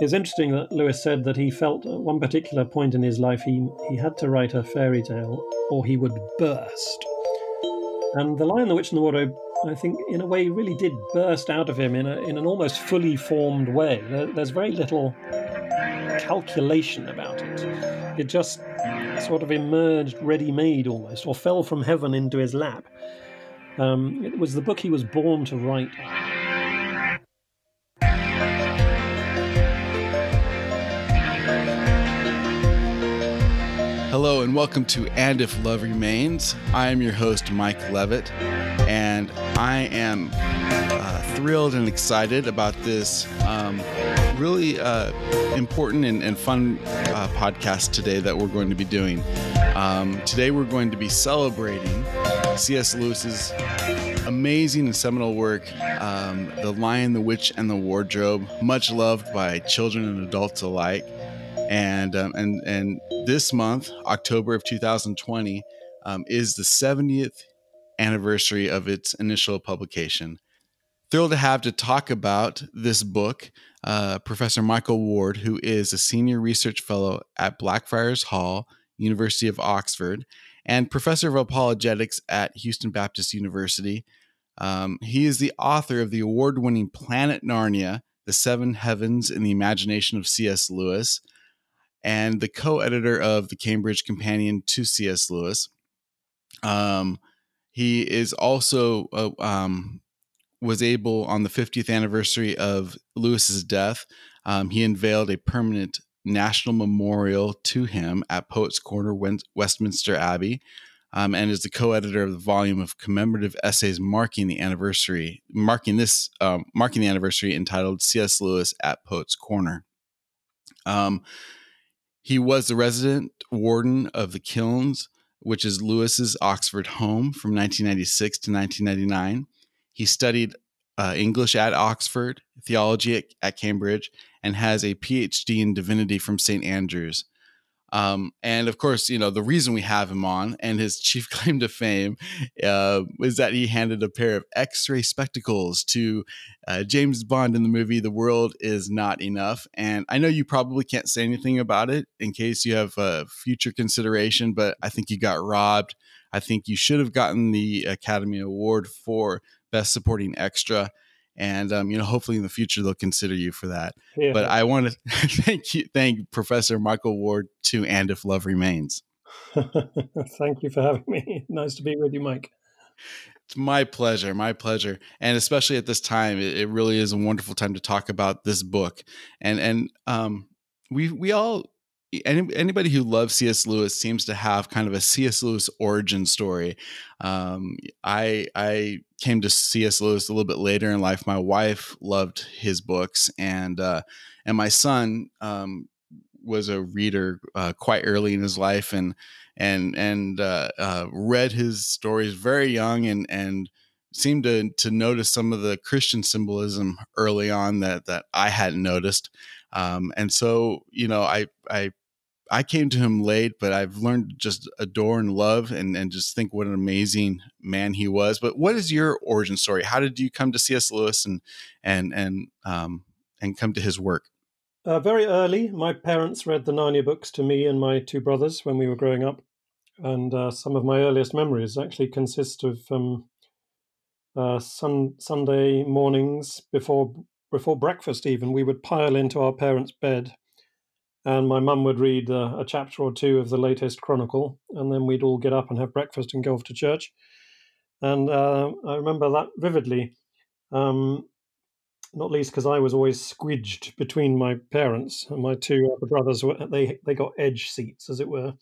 It's interesting that Lewis said that he felt at one particular point in his life he, he had to write a fairy tale or he would burst. And The Lion, the Witch, and the Wardrobe, I think, in a way, really did burst out of him in, a, in an almost fully formed way. There, there's very little calculation about it. It just sort of emerged ready made almost, or fell from heaven into his lap. Um, it was the book he was born to write. And welcome to And If Love Remains. I am your host, Mike Levitt, and I am uh, thrilled and excited about this um, really uh, important and, and fun uh, podcast today that we're going to be doing. Um, today, we're going to be celebrating C.S. Lewis's amazing and seminal work, um, The Lion, the Witch, and the Wardrobe, much loved by children and adults alike and um, and and this month, October of 2020, um, is the 70th anniversary of its initial publication. Thrilled to have to talk about this book, uh, Professor Michael Ward, who is a senior research fellow at Blackfriars Hall, University of Oxford, and professor of apologetics at Houston Baptist University. Um, he is the author of the award winning Planet Narnia, The Seven Heavens in the Imagination of C.S. Lewis, and the co-editor of the Cambridge Companion to C.S. Lewis. Um, he is also uh, um, was able on the 50th anniversary of Lewis's death. Um, he unveiled a permanent national memorial to him at Poets Corner, Westminster Abbey, um, and is the co-editor of the volume of commemorative essays marking the anniversary, marking this, um, marking the anniversary entitled "C.S. Lewis at Poets Corner." Um, he was the resident warden of the Kilns, which is Lewis's Oxford home from 1996 to 1999. He studied uh, English at Oxford, theology at, at, Cambridge, and has a PhD in divinity from St. Andrews. Um, and of course, you know, the reason we have him on and his chief claim to fame uh, is that he handed a pair of x ray spectacles to uh, James Bond in the movie The World Is Not Enough. And I know you probably can't say anything about it in case you have uh, future consideration, but I think you got robbed. I think you should have gotten the Academy Award for Best Supporting Extra and um, you know hopefully in the future they'll consider you for that yeah. but i want to thank you thank professor michael ward to and if love remains thank you for having me nice to be with you mike it's my pleasure my pleasure and especially at this time it, it really is a wonderful time to talk about this book and and um we we all any, anybody who loves C.S. Lewis seems to have kind of a C.S. Lewis origin story. Um, I I came to C.S. Lewis a little bit later in life. My wife loved his books, and uh, and my son um, was a reader uh, quite early in his life, and and and uh, uh read his stories very young, and and seemed to to notice some of the Christian symbolism early on that that I hadn't noticed. Um, and so, you know, I I I came to him late, but I've learned to just adore and love and, and just think what an amazing man he was. But what is your origin story? How did you come to C.S. Lewis and and and um, and come to his work? Uh, very early, my parents read the Narnia books to me and my two brothers when we were growing up, and uh, some of my earliest memories actually consist of um, uh, sun, Sunday mornings before before breakfast. Even we would pile into our parents' bed and my mum would read uh, a chapter or two of the latest Chronicle, and then we'd all get up and have breakfast and go off to church. And uh, I remember that vividly, um, not least because I was always squidged between my parents and my two other brothers. Were, they they got edge seats, as it were.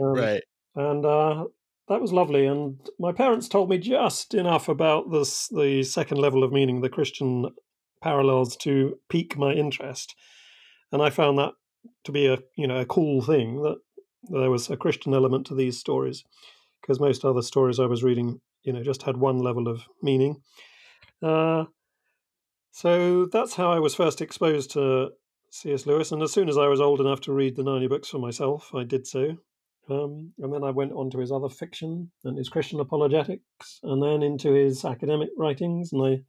Um, right. And uh, that was lovely. And my parents told me just enough about this, the second level of meaning, the Christian parallels, to pique my interest. And I found that to be a you know a cool thing that there was a Christian element to these stories, because most other stories I was reading, you know, just had one level of meaning. Uh, so that's how I was first exposed to C.S. Lewis, and as soon as I was old enough to read the Narnia books for myself, I did so. Um, and then I went on to his other fiction and his Christian apologetics, and then into his academic writings, and I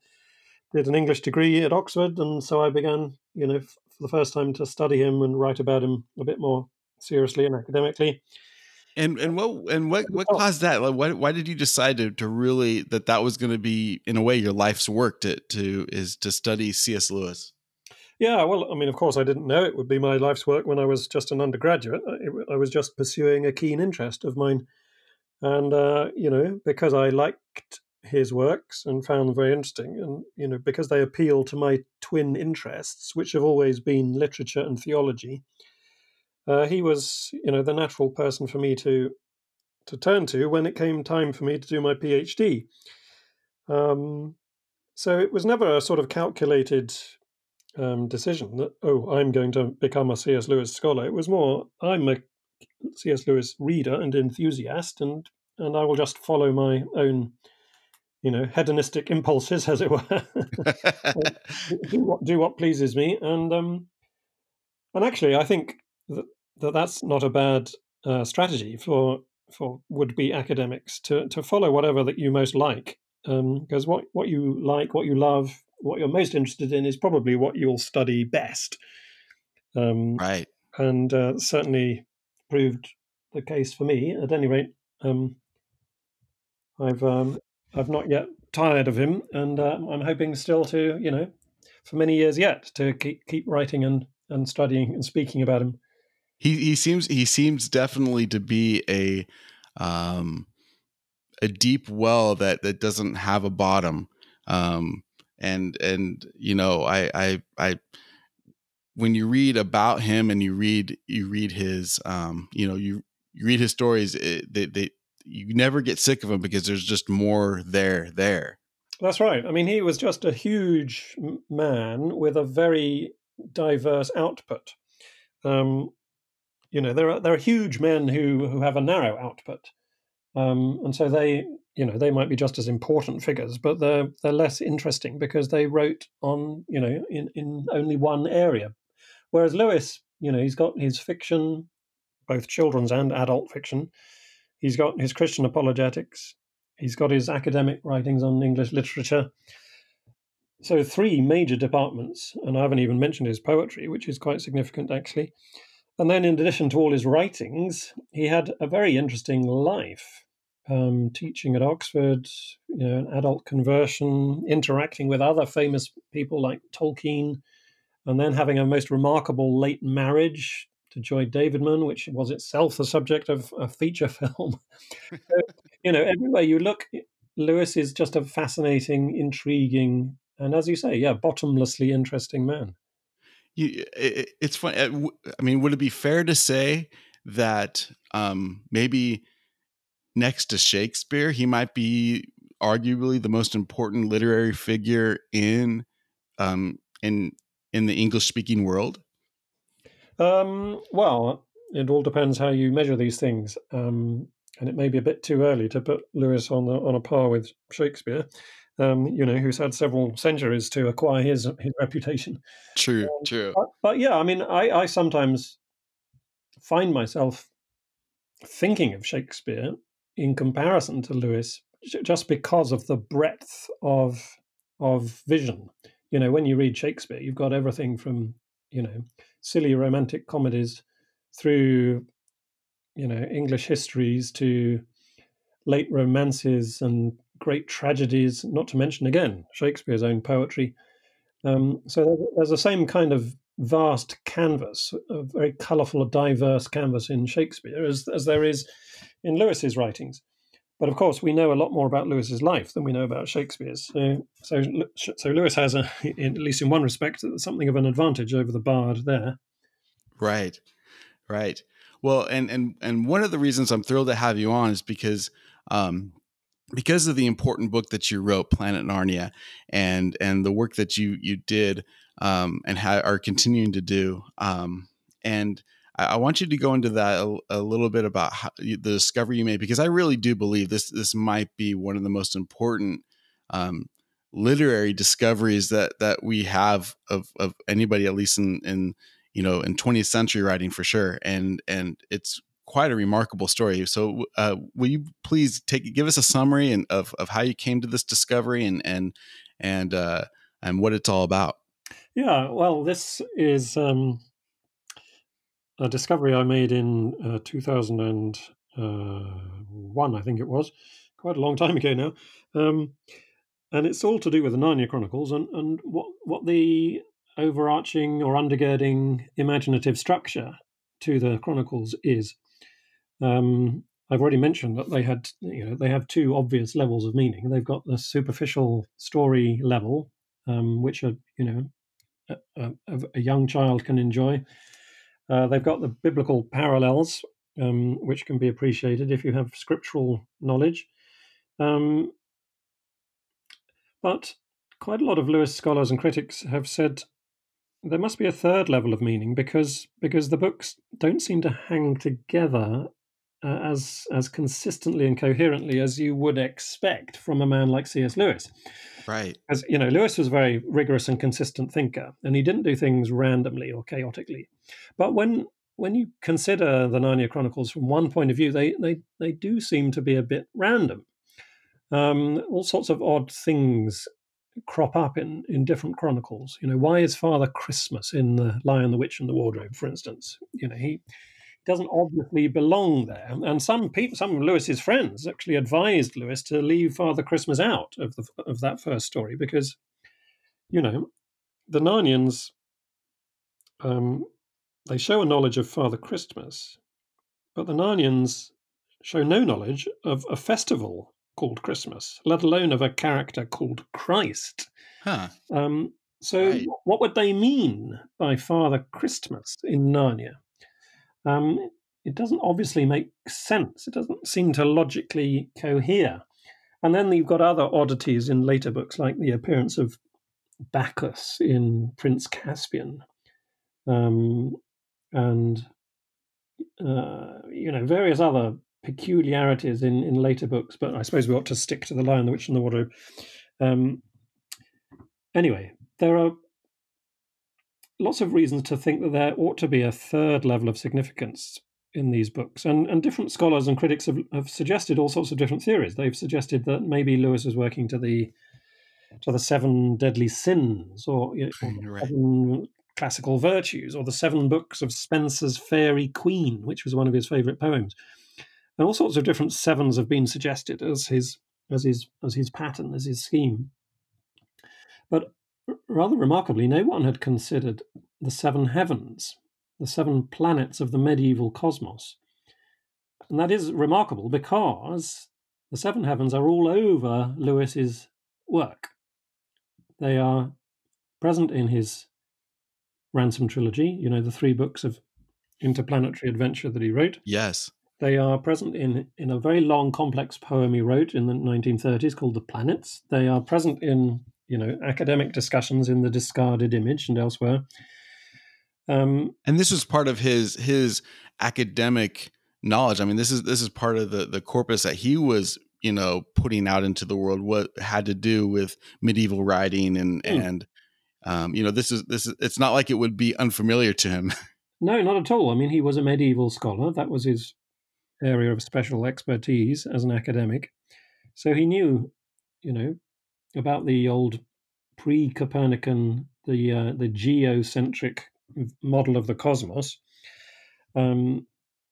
did an English degree at Oxford, and so I began, you know, for the first time to study him and write about him a bit more seriously and academically. And and what and what what caused that? Like, why why did you decide to to really that that was going to be in a way your life's work to to is to study C.S. Lewis? Yeah, well, I mean, of course, I didn't know it would be my life's work when I was just an undergraduate. I, I was just pursuing a keen interest of mine, and uh, you know, because I liked his works and found them very interesting, and you know, because they appeal to my twin interests, which have always been literature and theology. Uh, he was, you know, the natural person for me to to turn to when it came time for me to do my PhD. Um, so it was never a sort of calculated um, decision that oh, I'm going to become a C.S. Lewis scholar. It was more I'm a C.S. Lewis reader and enthusiast, and and I will just follow my own, you know, hedonistic impulses, as it were. do what do what pleases me, and um, and actually, I think that, that that's not a bad uh, strategy for for would be academics to to follow whatever that you most like, because um, what what you like, what you love, what you're most interested in is probably what you'll study best. Um, right, and uh, certainly proved the case for me. At any rate, um, I've um, I've not yet tired of him, and uh, I'm hoping still to you know for many years yet to keep keep writing and and studying and speaking about him. He he seems he seems definitely to be a um, a deep well that that doesn't have a bottom. Um, and and you know I I I when you read about him and you read you read his um, you know you you read his stories it, they, they you never get sick of him because there's just more there there. That's right i mean he was just a huge man with a very diverse output. Um, you know there are there are huge men who who have a narrow output um, and so they you know they might be just as important figures but they're they're less interesting because they wrote on you know in in only one area. Whereas lewis you know he's got his fiction both children's and adult fiction he's got his christian apologetics. He's got his academic writings on english literature. So three major departments and i haven't even mentioned his poetry which is quite significant actually. And then in addition to all his writings he had a very interesting life um, teaching at Oxford, you know, an adult conversion, interacting with other famous people like Tolkien, and then having a most remarkable late marriage to Joy Davidman, which was itself the subject of a feature film. so, you know, everywhere you look, Lewis is just a fascinating, intriguing, and as you say, yeah, bottomlessly interesting man. You, it, it's fun. Uh, I mean, would it be fair to say that um, maybe next to Shakespeare, he might be arguably the most important literary figure in um, in in the English speaking world? Um, well, it all depends how you measure these things, um, and it may be a bit too early to put Lewis on the, on a par with Shakespeare. Um, you know, who's had several centuries to acquire his his reputation. True, um, true. But, but, yeah, I mean, I, I sometimes find myself thinking of Shakespeare in comparison to Lewis, just because of the breadth of of vision. You know, when you read Shakespeare, you've got everything from you know silly romantic comedies through you know English histories to late romances and great tragedies, not to mention again Shakespeare's own poetry. Um, so there's the same kind of vast canvas, a very colourful, diverse canvas in Shakespeare as, as there is in Lewis's writings. But of course, we know a lot more about Lewis's life than we know about Shakespeare's. So, so, so Lewis has, a, in, at least in one respect, something of an advantage over the bard there. Right, right. Well, and and and one of the reasons I'm thrilled to have you on is because um, because of the important book that you wrote, Planet Narnia, and and the work that you you did um, and ha- are continuing to do. Um, and I, I, want you to go into that a, a little bit about how, the discovery you made because I really do believe this this might be one of the most important um, literary discoveries that that we have of of anybody at least in in you know in 20th century writing for sure and and it's quite a remarkable story so uh, will you please take give us a summary and of, of how you came to this discovery and and and uh, and what it's all about. Yeah, well, this is um, a discovery I made in uh, 2001, I think it was, quite a long time ago now. Um, and it's all to do with the Narnia Chronicles and, and what, what the overarching or undergirding imaginative structure to the Chronicles is. Um, I've already mentioned that they had, you know, they have two obvious levels of meaning. They've got the superficial story level, um, which are, you know, a, a, a young child can enjoy. Uh, they've got the biblical parallels, um, which can be appreciated if you have scriptural knowledge. Um, but quite a lot of Lewis scholars and critics have said there must be a third level of meaning because because the books don't seem to hang together uh, as as consistently and coherently as you would expect from a man like C.S. Lewis. Right. As you know, Lewis was a very rigorous and consistent thinker, and he didn't do things randomly or chaotically. But when when you consider the Narnia Chronicles from one point of view, they they they do seem to be a bit random. Um, all sorts of odd things crop up in in different chronicles. You know, why is Father Christmas in the Lion, the Witch, and the Wardrobe, for instance? You know, he doesn't obviously belong there. And some people, some of Lewis's friends, actually advised Lewis to leave Father Christmas out of the of that first story because, you know, the Narnians, um, they show a knowledge of Father Christmas, but the Narnians show no knowledge of a festival called Christmas, let alone of a character called Christ. Huh. Um, so, Right. what would they mean by Father Christmas in Narnia? Um, it doesn't obviously make sense. It doesn't seem to logically cohere. And then you've got other oddities in later books, like the appearance of Bacchus in Prince Caspian, um, and uh, you know various other peculiarities in, in later books. But I suppose we ought to stick to the Lion, the Witch, and the Wardrobe. Um, anyway, there are lots of reasons to think that there ought to be a third level of significance in these books. And, and different scholars and critics have, have suggested all sorts of different theories. They've suggested that maybe Lewis was working to the to the seven deadly sins or, you know, Right. seven classical virtues or the seven books of Spenser's Faerie Queene, which was one of his favourite poems. And all sorts of different sevens have been suggested as his as his as his pattern, as his scheme. But rather remarkably, no one had considered the seven heavens, the seven planets of the medieval cosmos. And that is remarkable because the seven heavens are all over Lewis's work. They are present in his Ransom trilogy, you know, the three books of interplanetary adventure that he wrote. Yes. They are present in, in a very long, complex poem he wrote in the 1930s called The Planets. They are present in, you know, academic discussions in The Discarded Image and elsewhere. Um, And this was part of his his academic knowledge. I mean, this is this is part of the the corpus that he was, you know, putting out into the world. What had to do with medieval writing and Hmm. and um, you know, this is this is. It's not like it would be unfamiliar to him. no, not at all. I mean, he was a medieval scholar. That was his area of special expertise as an academic. So he knew, you know, about the old pre-Copernican, the uh, the geocentric model of the cosmos, um,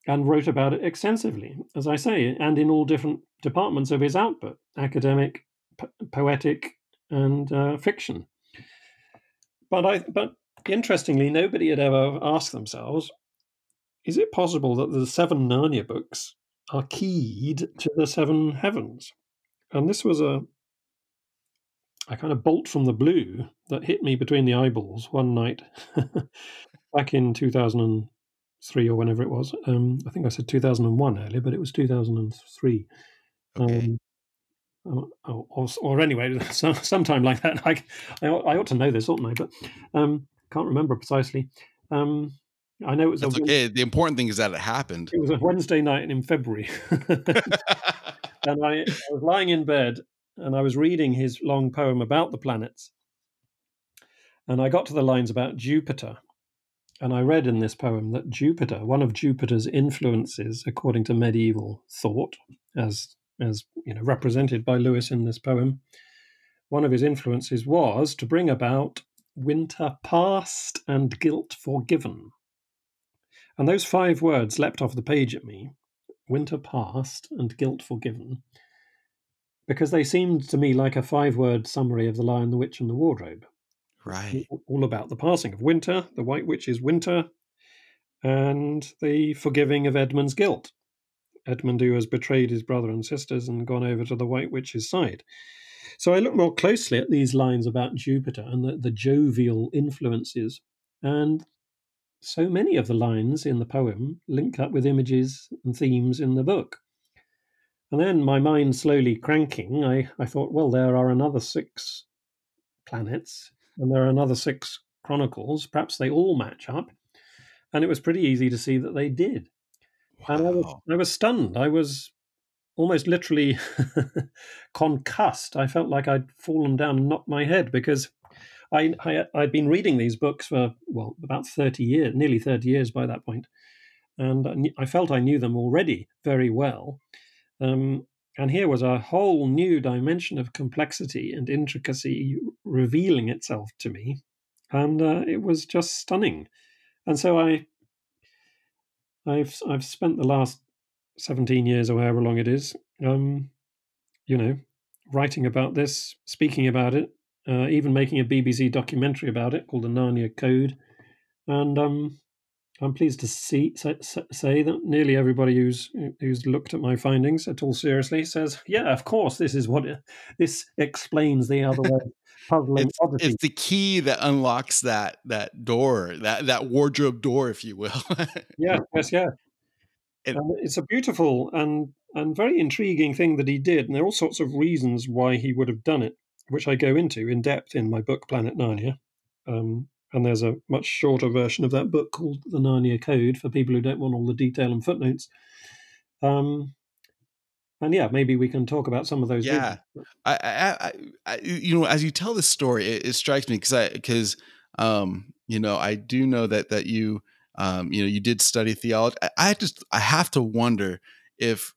and wrote about it extensively, as I say, and in all different departments of his output: academic, po- poetic, and uh, fiction. But I, but interestingly, nobody had ever asked themselves: Is it possible that the seven Narnia books are keyed to the seven heavens? And this was a a kind of bolt from the blue that hit me between the eyeballs one night back in 2003 or whenever it was. Um, I think I said 2001 earlier, but it was 2003. Okay. Um, or, or, or, anyway, some, sometime like that. I, I, ought- I ought to know this, oughtn't I? But um, can't remember precisely. Um, I know it was That's a okay. The important thing is that it happened. it was a Wednesday night in February, and I, I was lying in bed and I was reading his long poem about the planets. And I got to the lines about Jupiter. And I read in this poem that Jupiter, one of Jupiter's influences, according to medieval thought, as as you know, represented by Lewis in this poem, one of his influences was to bring about winter past and guilt forgiven. And those five words leapt off the page at me winter past and guilt forgiven because they seemed to me like a five word summary of The Lion, the Witch, and the Wardrobe. Right. All about the passing of winter, the White Witch's winter, and the forgiving of Edmund's guilt. Edmund, who has betrayed his brother and sisters and gone over to the White Witch's side. So I look more closely at these lines about Jupiter and the, the jovial influences, and so many of the lines in the poem link up with images and themes in the book. And then my mind slowly cranking, I, I thought, well, there are another six planets and there are another six chronicles. Perhaps they all match up. And it was pretty easy to see that they did. Wow. And I was, I was stunned. I was almost literally concussed. I felt like I'd fallen down and knocked my head because I, I I'd been reading these books for well about thirty years, nearly thirty years by that point, and I felt I knew them already very well. Um, and here was a whole new dimension of complexity and intricacy revealing itself to me, and uh, it was just stunning. And so I, I've I've spent the last seventeen years or however long it is, um, you know, writing about this, speaking about it, uh, even making a BBC documentary about it called the Narnia Code, and um, I'm pleased to see say, say, that nearly everybody who's who's looked at my findings at all seriously says, "Yeah, of course, this is what it, this explains the other way." Puzzling it's, it's, the key that unlocks that that door, that that wardrobe door, if you will. yeah, yes, yeah. It, it's a beautiful and and very intriguing thing that he did, and there are all sorts of reasons why he would have done it, which I go into in depth in my book Planet Narnia. Um, and there's a much shorter version of that book called The Narnia Code for people who don't want all the detail and footnotes. Um, and yeah, maybe we can talk about some of those. Yeah, I, I, I, you know, as you tell this story, it, it strikes me because I, because, um, you know, I do know that that you, um, you know, you did study theology. I, I just, I have to wonder if,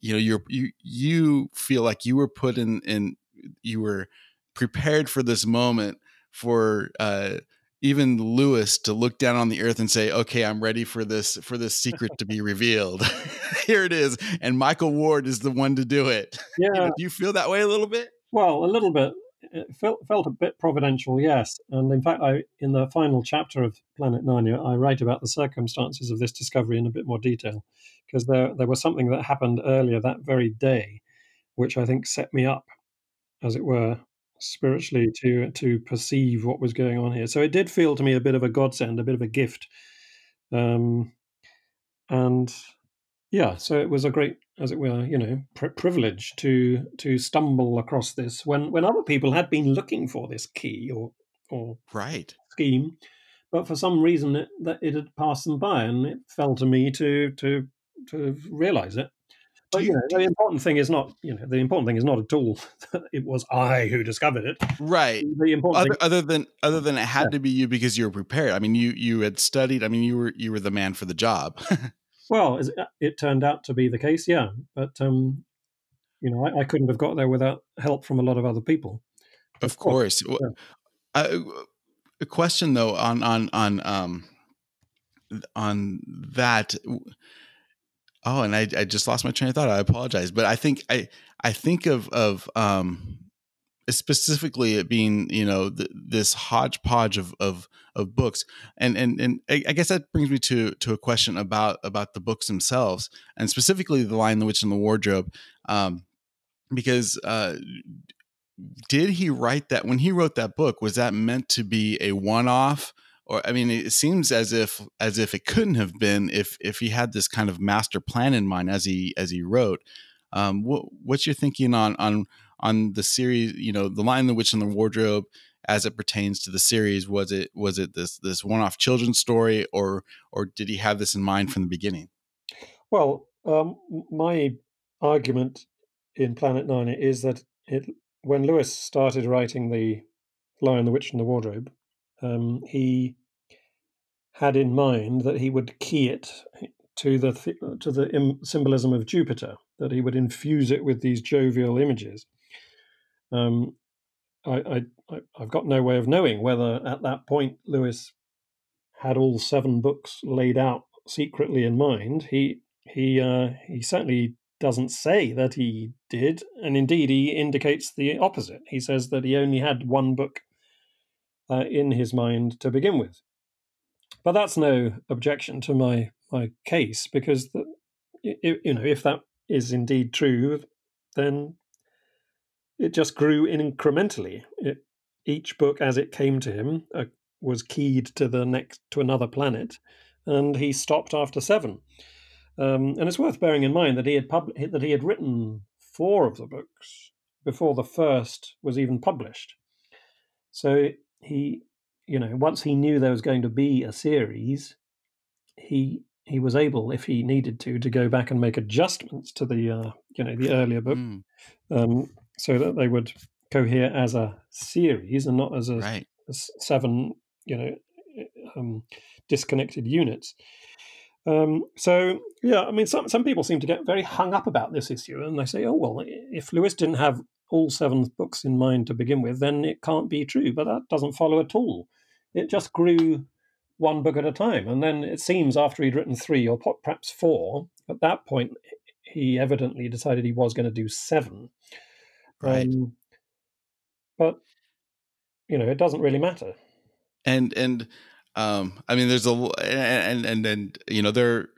you know, you're you you feel like you were put in in you were prepared for this moment for uh even Lewis to look down on the earth and say, "Okay, I'm ready for this for this secret to be revealed. Here it is." And Michael Ward is the one to do it. Yeah. you know, do you feel that way a little bit? Well, a little bit. It felt felt a bit providential, yes. And in fact, I in the final chapter of Planet Narnia, I write about the circumstances of this discovery in a bit more detail, because there there was something that happened earlier that very day, which I think set me up, as it were, spiritually to to perceive what was going on here. So it did feel to me a bit of a godsend, a bit of a gift, um, and yeah, so it was a great, as it were, you know, pri- privilege to to stumble across this when when other people had been looking for this key or or right scheme, but for some reason it, that it had passed them by, and it fell to me to to to realize it. But you, you know, the important thing is not, you know, the important thing is not at all that it was I who discovered it. Right. The important other, thing, other than other than it had yeah. to be you because you were prepared. I mean, you you had studied. I mean, you were you were the man for the job. well, it turned out to be the case, yeah. But um, you know, I, I, couldn't have got there without help from a lot of other people. Of, of course. course. Yeah. Uh, a question though on on on um on that Oh, and I, I just lost my train of thought. I apologize, but I think I I think of of um specifically it being you know th- this hodgepodge of of of books and and and I, guess that brings me to to a question about about the books themselves and specifically the Lion the Witch and the Wardrobe um because uh did he write that when he wrote that book was that meant to be a one-off or I mean, it seems as if as if it couldn't have been if if he had this kind of master plan in mind as he as he wrote. Um, what, what's your thinking on on on the series? You know, the Lion, the Witch, and the Wardrobe, as it pertains to the series. Was it was it this this one off children's story, or or did he have this in mind from the beginning? Well, um, my argument in Planet Narnia is that it when Lewis started writing the Lion, the Witch, and the Wardrobe, um, he had in mind that he would key it to the to the symbolism of Jupiter, that he would infuse it with these jovial images. Um, I, I, I've got no way of knowing whether at that point Lewis had all seven books laid out secretly in mind. He he uh, he certainly doesn't say that he did, and indeed he indicates the opposite. He says that he only had one book uh, in his mind to begin with. But that's no objection to my my case because the, you know if that is indeed true, then it just grew incrementally. It, each book, as it came to him, uh, was keyed to the next to another planet, and he stopped after seven. Um, and it's worth bearing in mind that he had pub- that he had written four of the books before the first was even published. So he, you know, once he knew there was going to be a series, he he was able, if he needed to, to go back and make adjustments to the uh, you know the earlier book, mm. um, so that they would cohere as a series and not as a, right. a seven you know um, disconnected units. Um, so yeah, I mean, some some people seem to get very hung up about this issue, and they say, "Oh well, if Lewis didn't have all seven books in mind to begin with, then it can't be true." But that doesn't follow at all. It just grew one book at a time, and then it seems after he'd written three or perhaps four, at that point he evidently decided he was going to do seven. Right. Um, but you know, it doesn't really matter. And and um, I mean, there's a and and and you know there.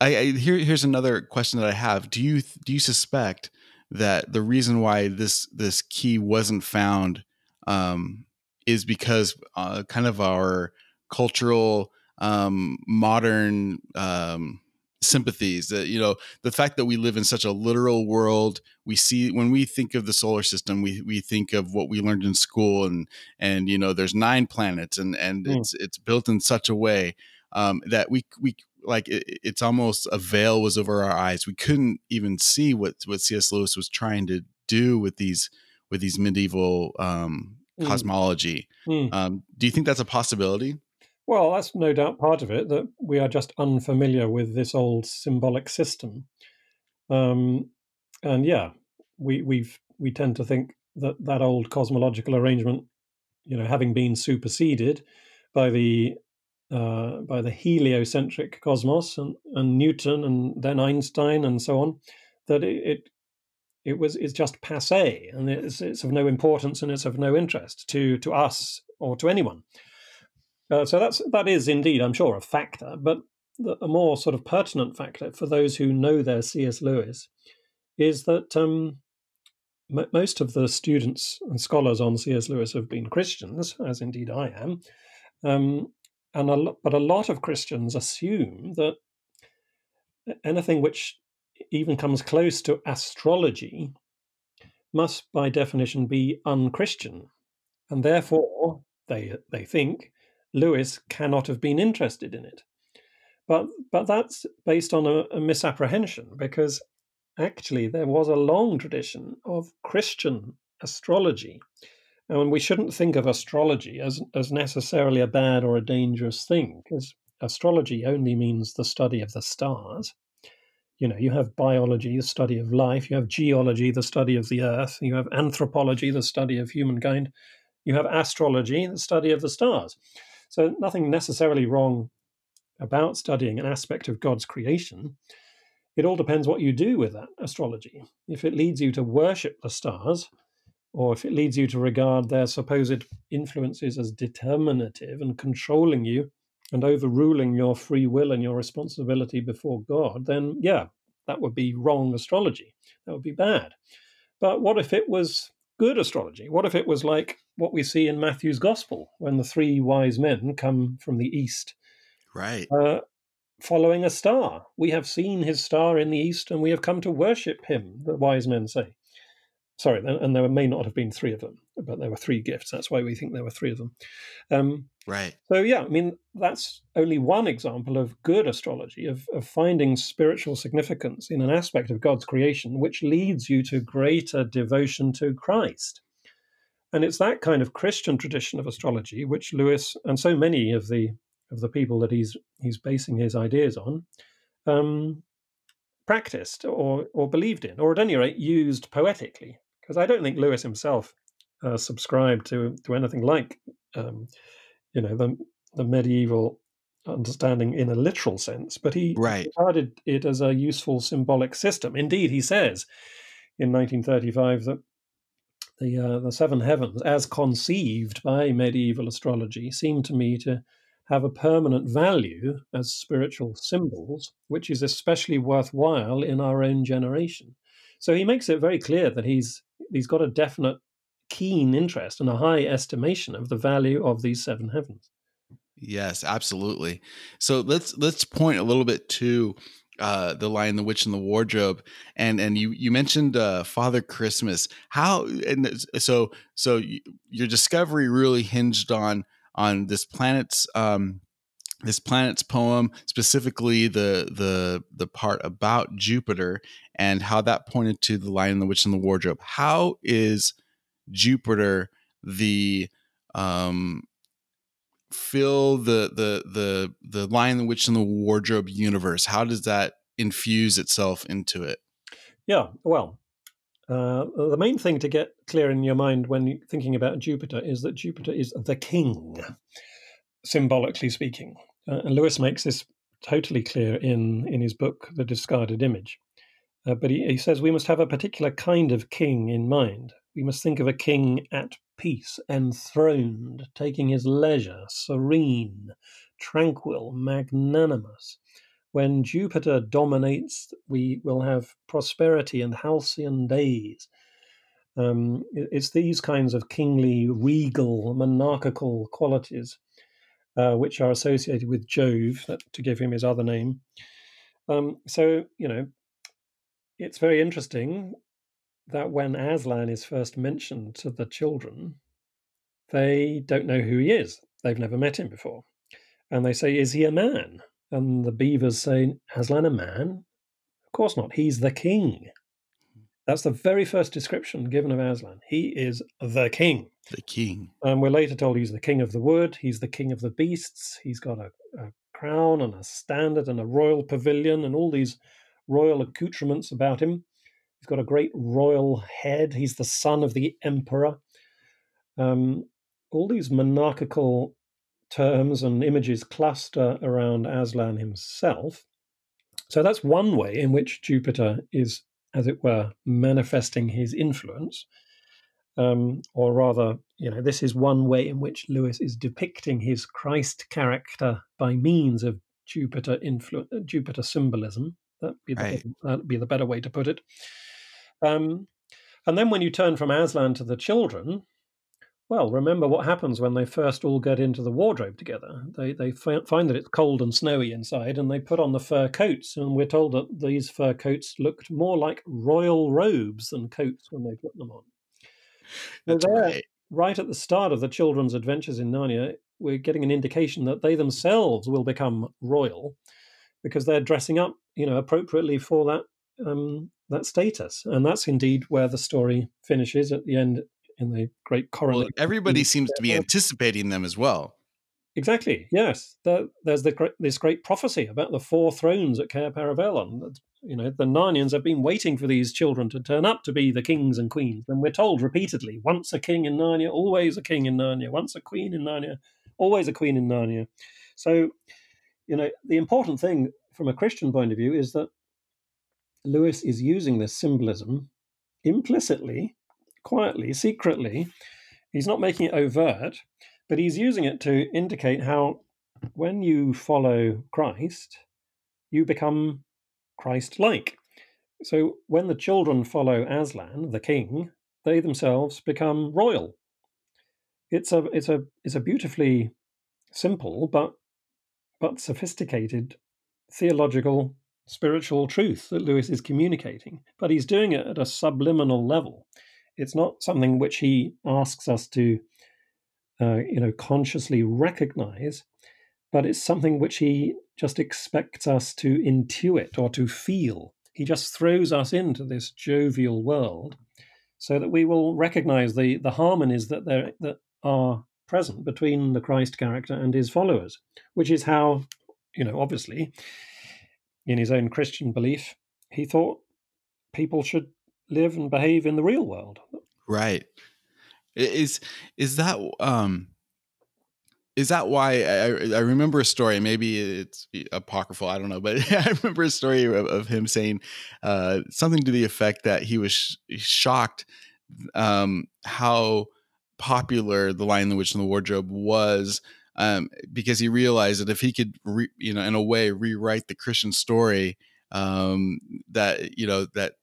I, I here here's another question that I have. Do you do you suspect that the reason why this this key wasn't found um, is because uh, kind of our cultural um, modern um, sympathies that you know the fact that we live in such a literal world we see when we think of the solar system we we think of what we learned in school and and you know there's nine planets and and mm. it's it's built in such a way um, that we we like it, it's almost a veil was over our eyes we couldn't even see what what cs lewis was trying to do with these with these medieval um, mm. cosmology mm. Um, do you think that's a possibility well, that's no doubt part of it that we are just unfamiliar with this old symbolic system. Um, and yeah, we we've we tend to think that that old cosmological arrangement, you know, having been superseded by the uh, by the heliocentric cosmos and, and Newton and then Einstein and so on, that it, it it was it's just passe and it's, it's of no importance and it's of no interest to to us or to anyone. Uh, so that's that is indeed, I'm sure, a factor. But the, a more sort of pertinent factor for those who know their C.S. Lewis is that um, most of the students and scholars on C.S. Lewis have been Christians, as indeed I am. Um, and a but a lot of Christians assume that anything which even comes close to astrology must, by definition, be unchristian, and therefore they they think Lewis cannot have been interested in it. But, but that's based on a, a misapprehension because actually there was a long tradition of Christian astrology. And we shouldn't think of astrology as, as necessarily a bad or a dangerous thing, because astrology only means the study of the stars. You know, you have biology, the study of life, you have geology, the study of the earth, you have anthropology, the study of humankind, you have astrology, the study of the stars. So, nothing necessarily wrong about studying an aspect of God's creation. It all depends what you do with that astrology. If it leads you to worship the stars, or if it leads you to regard their supposed influences as determinative and controlling you and overruling your free will and your responsibility before God, then yeah, that would be wrong astrology. That would be bad. But what if it was good astrology? What if it was like what we see in Matthew's gospel when the three wise men come from the east? Right. Uh, following a star. We have seen his star in the east and we have come to worship him, the wise men say. Sorry, and there may not have been three of them, but there were three gifts. That's why we think there were three of them. Um, right. So, yeah, I mean, that's only one example of good astrology, of, of finding spiritual significance in an aspect of God's creation, which leads you to greater devotion to Christ. And it's that kind of Christian tradition of astrology which Lewis and so many of the of the people that he's he's basing his ideas on um, practiced or or believed in, or at any rate used poetically because I don't think Lewis himself uh, subscribe to to anything like um, you know the the medieval understanding in a literal sense, but he Right. regarded it as a useful symbolic system. Indeed, he says in 1935 that the uh, the seven heavens, as conceived by medieval astrology, seem to me to have a permanent value as spiritual symbols, which is especially worthwhile in our own generation. So he makes it very clear that he's he's got a definite keen interest and a high estimation of the value of these seven heavens. Yes, absolutely. So let's let's point a little bit to uh, the Lion, the Witch, and the Wardrobe, and and you you mentioned uh, Father Christmas. How and so so your discovery really hinged on on this planet's um, this planet's poem, specifically the the the part about Jupiter and how that pointed to the Lion, the Witch, and the Wardrobe. How is Jupiter the um, fill the the the the lion the witch and the wardrobe universe? How does that infuse itself into it? Yeah well uh, the main thing to get clear in your mind when thinking about Jupiter is that Jupiter is the king, symbolically speaking. Uh, and Lewis makes this totally clear in, in his book, The Discarded Image. Uh, but he, he says we must have a particular kind of king in mind. We must think of a king at peace, enthroned, taking his leisure, serene, tranquil, magnanimous. When Jupiter dominates, we will have prosperity and halcyon days. Um, it's these kinds of kingly, regal, monarchical qualities uh, which are associated with Jove, to give him his other name. Um, so, you know, it's very interesting that when Aslan is first mentioned to the children, they don't know who he is. They've never met him before. And they say, Is he a man? And the beavers say, Aslan a man? Of course not. He's the king. That's the very first description given of Aslan. He is the king. The king. And we're later told he's the king of the wood, he's the king of the beasts, he's got a, a crown and a standard and a royal pavilion and all these royal accoutrements about him. He's got a great royal head. He's the son of the emperor. Um, all these monarchical terms and images cluster around Aslan himself. So that's one way in which Jupiter is, as it were, manifesting his influence. Um, or rather, you know, this is one way in which Lewis is depicting his Christ character by means of Jupiter influ- Jupiter symbolism. That'd be, the, right. that'd be the better way to put it. Um, and then when you turn from Aslan to the children, well, remember what happens when they first all get into the wardrobe together. They they find that it's cold and snowy inside, and they put on the fur coats. And we're told that these fur coats looked more like royal robes than coats when they put them on. That's there, right. right at the start of the children's adventures in Narnia, we're getting an indication that they themselves will become royal because they're dressing up, you know, appropriately for that um, that status, and that's indeed where the story finishes at the end in the great corollary. Well, everybody seems to be anticipating them as well. Exactly. Yes, there's the, this great prophecy about the four thrones at Cair Paravel. You know, the Narnians have been waiting for these children to turn up to be the kings and queens, and we're told repeatedly: once a king in Narnia, always a king in Narnia. Once a queen in Narnia, always a queen in Narnia. So, you know, the important thing from a Christian point of view is that Lewis is using this symbolism implicitly quietly, secretly. He's not making it overt, but he's using it to indicate how when you follow Christ, you become Christ like. So when the children follow Aslan, the king, they themselves become royal. It's a it's a it's a beautifully simple but but sophisticated theological spiritual truth that Lewis is communicating, but he's doing it at a subliminal level. It's not something which he asks us to, uh, you know, consciously recognize, but it's something which he just expects us to intuit or to feel. He just throws us into this jovial world so that we will recognize the, the harmonies that there that are present between the Christ character and his followers, which is how, you know, obviously, in his own Christian belief, he thought people should live and behave in the real world. Right. Is is that um is that why I, I remember a story maybe it's apocryphal i don't know but i remember a story of, of him saying uh, something to the effect that he was sh- shocked um, how popular the lion the witch and the wardrobe was um, because he realized that if he could re, you know in a way rewrite the christian story um, that you know that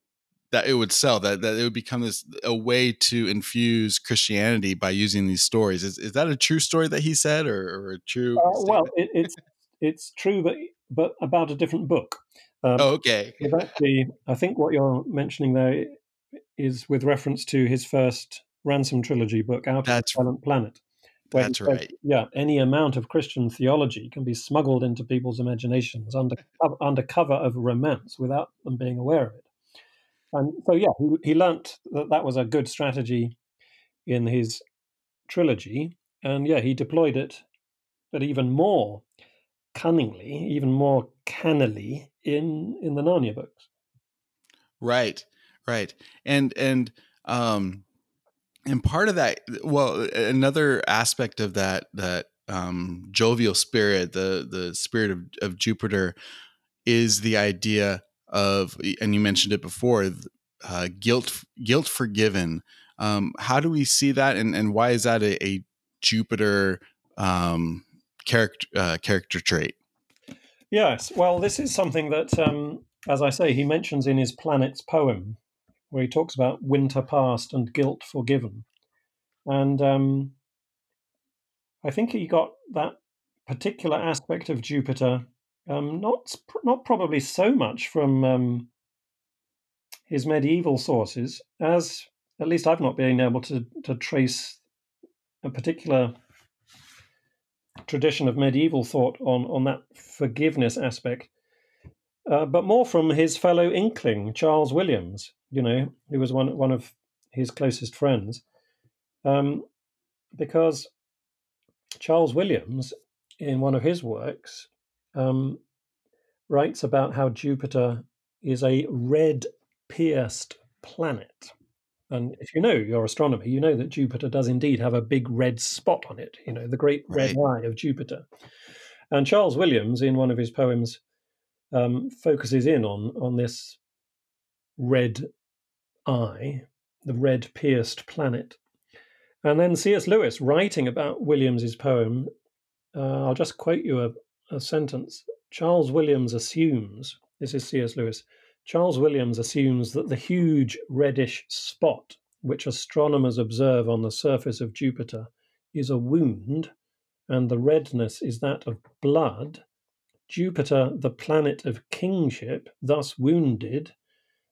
that it would sell that that it would become this a way to infuse christianity by using these stories. Is, is that a true story that he said or, or a true uh, well it, it's it's true but but about a different book. Um, oh, okay. actually i think what you're mentioning there is with reference to his first ransom trilogy book out that's, of the silent planet that's says, right. Yeah any amount of christian theology can be smuggled into people's imaginations under under cover of romance without them being aware of it and so, yeah, he, he learnt that that was a good strategy in his trilogy. And yeah, he deployed it, but even more cunningly, even more cannily in in the Narnia books. Right, right, and and um, and part of that, well, another aspect of that that um, jovial spirit, the the spirit of, of Jupiter, is the idea of, and you mentioned it before, uh, guilt guilt forgiven. Um, how do we see that, and, and why is that a, a Jupiter um, character uh, character trait? Yes, well, this is something that, um, as I say, he mentions in his Planets poem, where he talks about winter past and guilt forgiven, and um, I think he got that particular aspect of Jupiter um, not not probably so much from um, his medieval sources, as at least I've not been able to, to trace a particular tradition of medieval thought on, on that forgiveness aspect, uh, but more from his fellow Inkling, Charles Williams, you know, who was one, one of his closest friends. Um, because Charles Williams, in one of his works, um, writes about how Jupiter is a red pierced planet. And if you know your astronomy, you know that Jupiter does indeed have a big red spot on it, you know, the great red right. eye of Jupiter. And Charles Williams, in one of his poems, um, focuses in on, on this red eye, the red pierced planet. And then C.S. Lewis, writing about Williams's poem, uh, I'll just quote you a, a sentence. Charles Williams assumes, this is C.S. Lewis, Charles Williams assumes that the huge reddish spot which astronomers observe on the surface of Jupiter is a wound, and the redness is that of blood. Jupiter, the planet of kingship, thus wounded,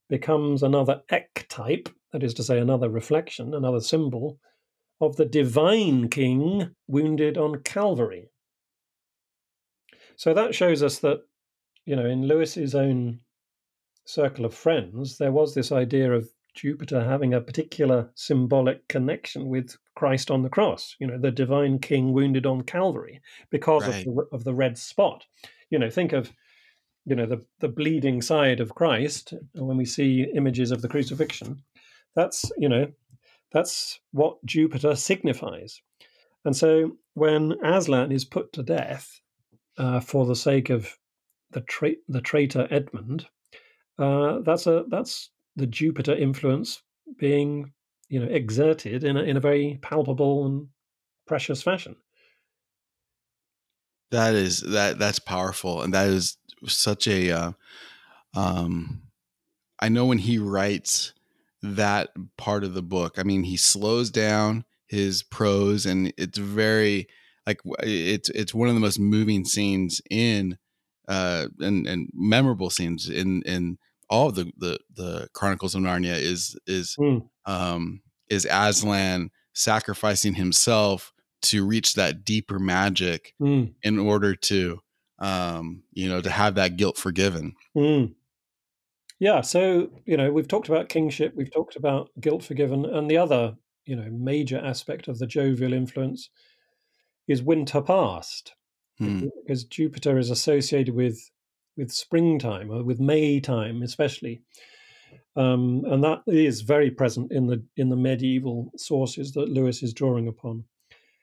becomes another ectype, that is to say, another reflection, another symbol, of the divine king wounded on Calvary. So that shows us that, you know, in Lewis's own circle of friends, there was this idea of Jupiter having a particular symbolic connection with Christ on the cross, you know, the divine king wounded on Calvary because right. of, the, of the red spot. You know, think of, you know, the, the bleeding side of Christ when we see images of the crucifixion. That's, you know, that's what Jupiter signifies. And so when Aslan is put to death uh, for the sake of the, tra- the traitor Edmund, uh, that's a that's the Jupiter influence being you know exerted in a, in a very palpable and precious fashion. That is that that's powerful, and that is such a. Uh, um, I know when he writes that part of the book. I mean, he slows down his prose, and it's very like it's it's one of the most moving scenes in uh and and memorable scenes in in all of the the, the Chronicles of Narnia is is mm. um, is Aslan sacrificing himself to reach that deeper magic mm. in order to um, you know to have that guilt forgiven. Mm. Yeah, so you know we've talked about kingship, we've talked about guilt forgiven, and the other you know major aspect of the jovial influence is winter past, hmm. because Jupiter is associated with with springtime or with May time, especially. Um, and that is very present in the in the medieval sources that Lewis is drawing upon.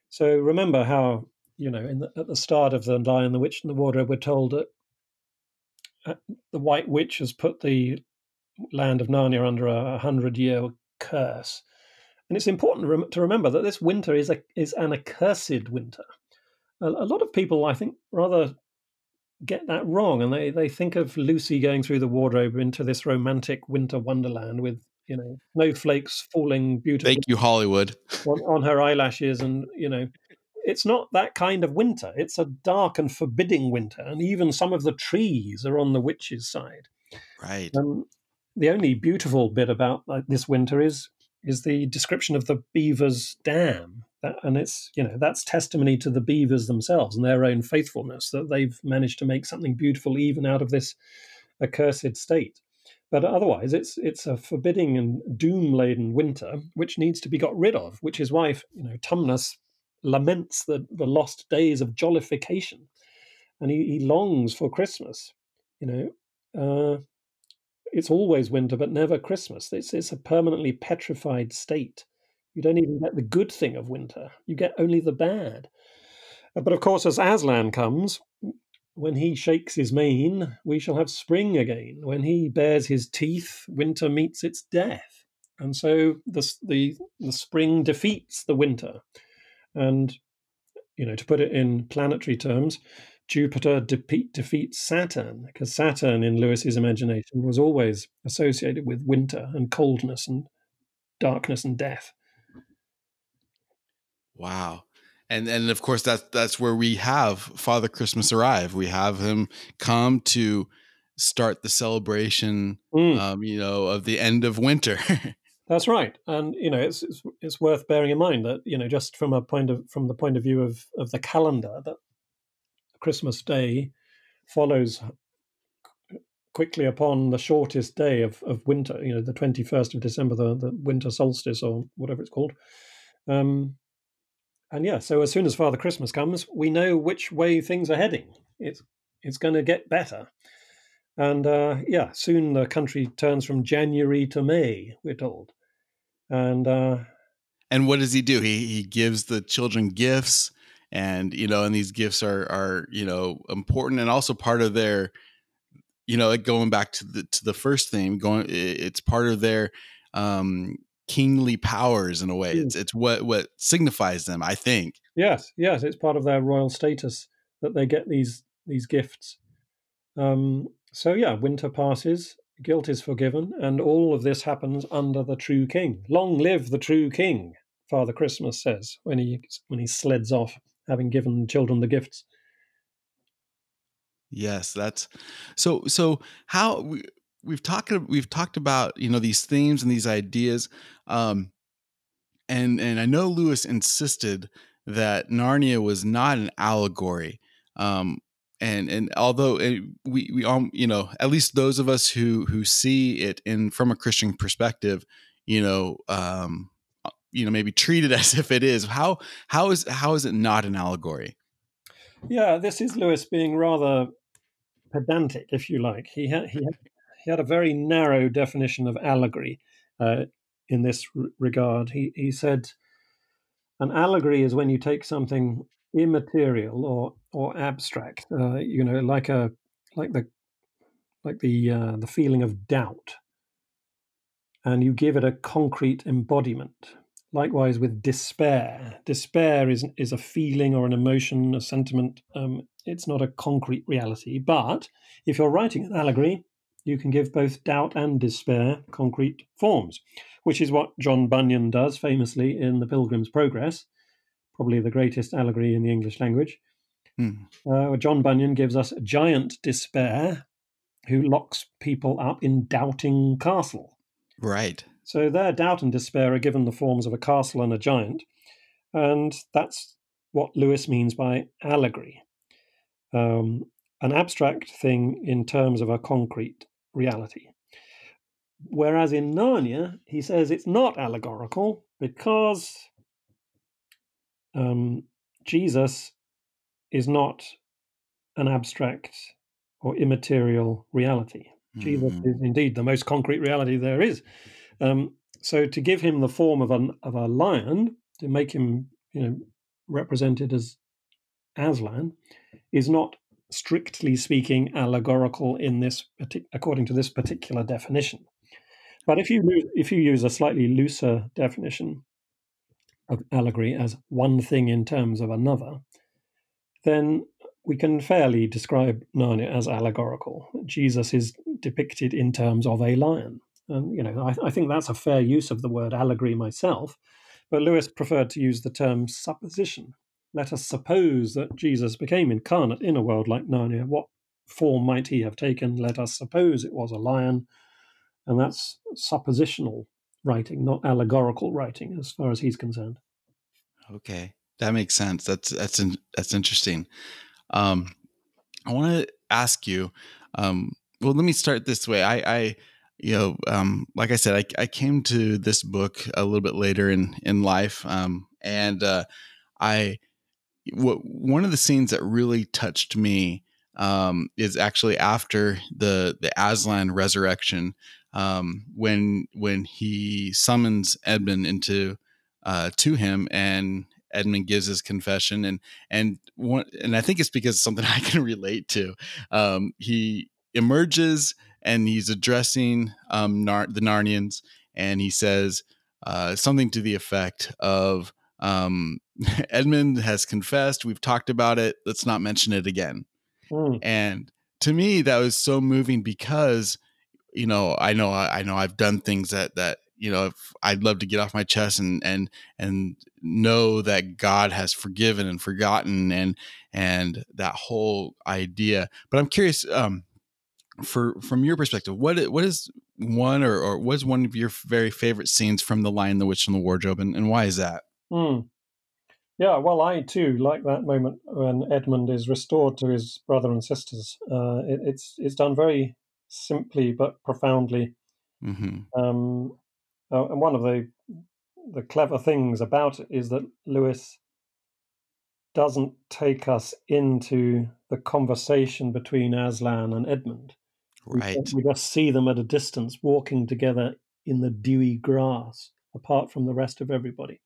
So remember how you know the, at the start of the Lion, the Witch, and the Wardrobe, we're told that uh, the White Witch has put the land of Narnia under a hundred year curse, and it's important to, remember that this winter is a is an accursed winter. A, a lot of people, I think, rather get that wrong, and they they think of Lucy going through the wardrobe into this romantic winter wonderland with you know snowflakes falling beautifully. Thank you, Hollywood. on, on her eyelashes, and you know, it's not that kind of winter. It's a dark and forbidding winter, and even some of the trees are on the witch's side. Right. Um, the only beautiful bit about like, this winter is is the description of the beavers' dam, and it's you know that's testimony to the beavers themselves and their own faithfulness that they've managed to make something beautiful even out of this accursed state. But otherwise, it's it's a forbidding and doom laden winter which needs to be got rid of. Which is why you know Tumnus laments the the lost days of jollification, and he, he longs for Christmas. You know, uh, it's always winter, but never Christmas. It's it's a permanently petrified state. You don't even get the good thing of winter. You get only the bad. Uh, but of course, as Aslan comes, when he shakes his mane, we shall have spring again. When he bares his teeth, winter meets its death. And so the, the, the spring defeats the winter. And, you know, to put it in planetary terms, Jupiter defeat, defeats Saturn, because Saturn, in Lewis's imagination, was always associated with winter and coldness and darkness and death. Wow and and of course that's that's where we have Father Christmas arrive. We have him come to start the celebration, mm. um, you know, of the end of winter. that's right, and you know, it's, it's, it's worth bearing in mind that you know, just from a point of from the point of view of of the calendar, that Christmas Day follows quickly upon the shortest day of, of winter. You know, the twenty first of December, the the winter solstice or whatever it's called. Um, and yeah, so as soon as Father Christmas comes, we know which way things are heading. It's it's going to get better. And uh, yeah, soon the country turns from January to May. We're told, and uh, and what does he do? He he gives the children gifts, and you know, and these gifts are are you know important and also part of their, you know, like going back to the to the first theme. Going, it's part of their um kingly powers in a way. It's it's what what signifies them, I think. Yes, yes, it's part of their royal status that they get these these gifts. Um, so yeah, winter passes, guilt is forgiven, and all of this happens under the true king. Long live the true king, Father Christmas says when he when he sleds off, having given children the gifts. Yes, that's so. So how we, we've talked we've talked about you know these themes and these ideas um and and i know lewis insisted that narnia was not an allegory um and and although it, we we all you know at least those of us who who see it in from a christian perspective you know um you know maybe treat it as if it is how how is how is it not an allegory yeah this is lewis being rather pedantic if you like he had he had he had a very narrow definition of allegory uh, in this r- regard. He, he said, an allegory is when you take something immaterial or or abstract, uh, you know, like a like the like the uh, the feeling of doubt, and you give it a concrete embodiment. Likewise with despair. Despair is is a feeling or an emotion, a sentiment. Um, it's not a concrete reality. But if you're writing an allegory, you can give both doubt and despair concrete forms, which is what John Bunyan does famously in The Pilgrim's Progress, probably the greatest allegory in the English language. Hmm. Uh, John Bunyan gives us giant despair who locks people up in Doubting Castle. Right. So their doubt and despair are given the forms of a castle and a giant. And that's what Lewis means by allegory. Um, an abstract thing in terms of a concrete reality. Whereas in Narnia, he says it's not allegorical because um, Jesus is not an abstract or immaterial reality. Jesus is indeed the most concrete reality there is. Um, so to give him the form of an of a lion, to make him you know represented as Aslan, is not strictly speaking allegorical in this according to this particular definition. But if you if you use a slightly looser definition of allegory as one thing in terms of another, then we can fairly describe Narnia as allegorical. Jesus is depicted in terms of a lion. And, you know, I, I think that's a fair use of the word allegory myself. But Lewis preferred to use the term supposition. Let us suppose that Jesus became incarnate in a world like Narnia. What form might he have taken? Let us suppose it was a lion. And that's suppositional writing, not allegorical writing, as far as he's concerned. Okay, that makes sense. That's that's in, that's interesting. Um, I want to ask you. Um, well, let me start this way. I, I you know, um, like I said, I, I came to this book a little bit later in in life, um, and uh, one of the scenes that really touched me um, is actually after the the Aslan resurrection, um, when when he summons Edmund into uh, to him, and Edmund gives his confession, and and one, and I think it's because something I can relate to. Um, he emerges and he's addressing um, Nar- the Narnians, and he says uh, something to the effect of. Um, Edmund has confessed. We've talked about it. Let's not mention it again. Mm. And to me, that was so moving because, you know, I know, I know I've done things that, that, you know, if I'd love to get off my chest and, and, and know that God has forgiven and forgotten and, and that whole idea. But I'm curious, um, for, from your perspective, what, what is one or, or what is one of your very favorite scenes from The Lion, the Witch, and the Wardrobe, and, and why is that? Mm. Yeah, well, I too like that moment when Edmund is restored to his brother and sisters. Uh, it, it's it's done very simply but profoundly. Mm-hmm. Um, uh, and one of the the clever things about it is that Lewis doesn't take us into the conversation between Aslan and Edmund. We- Right. We just see them at a distance walking together in the dewy grass, apart from the rest of everybody.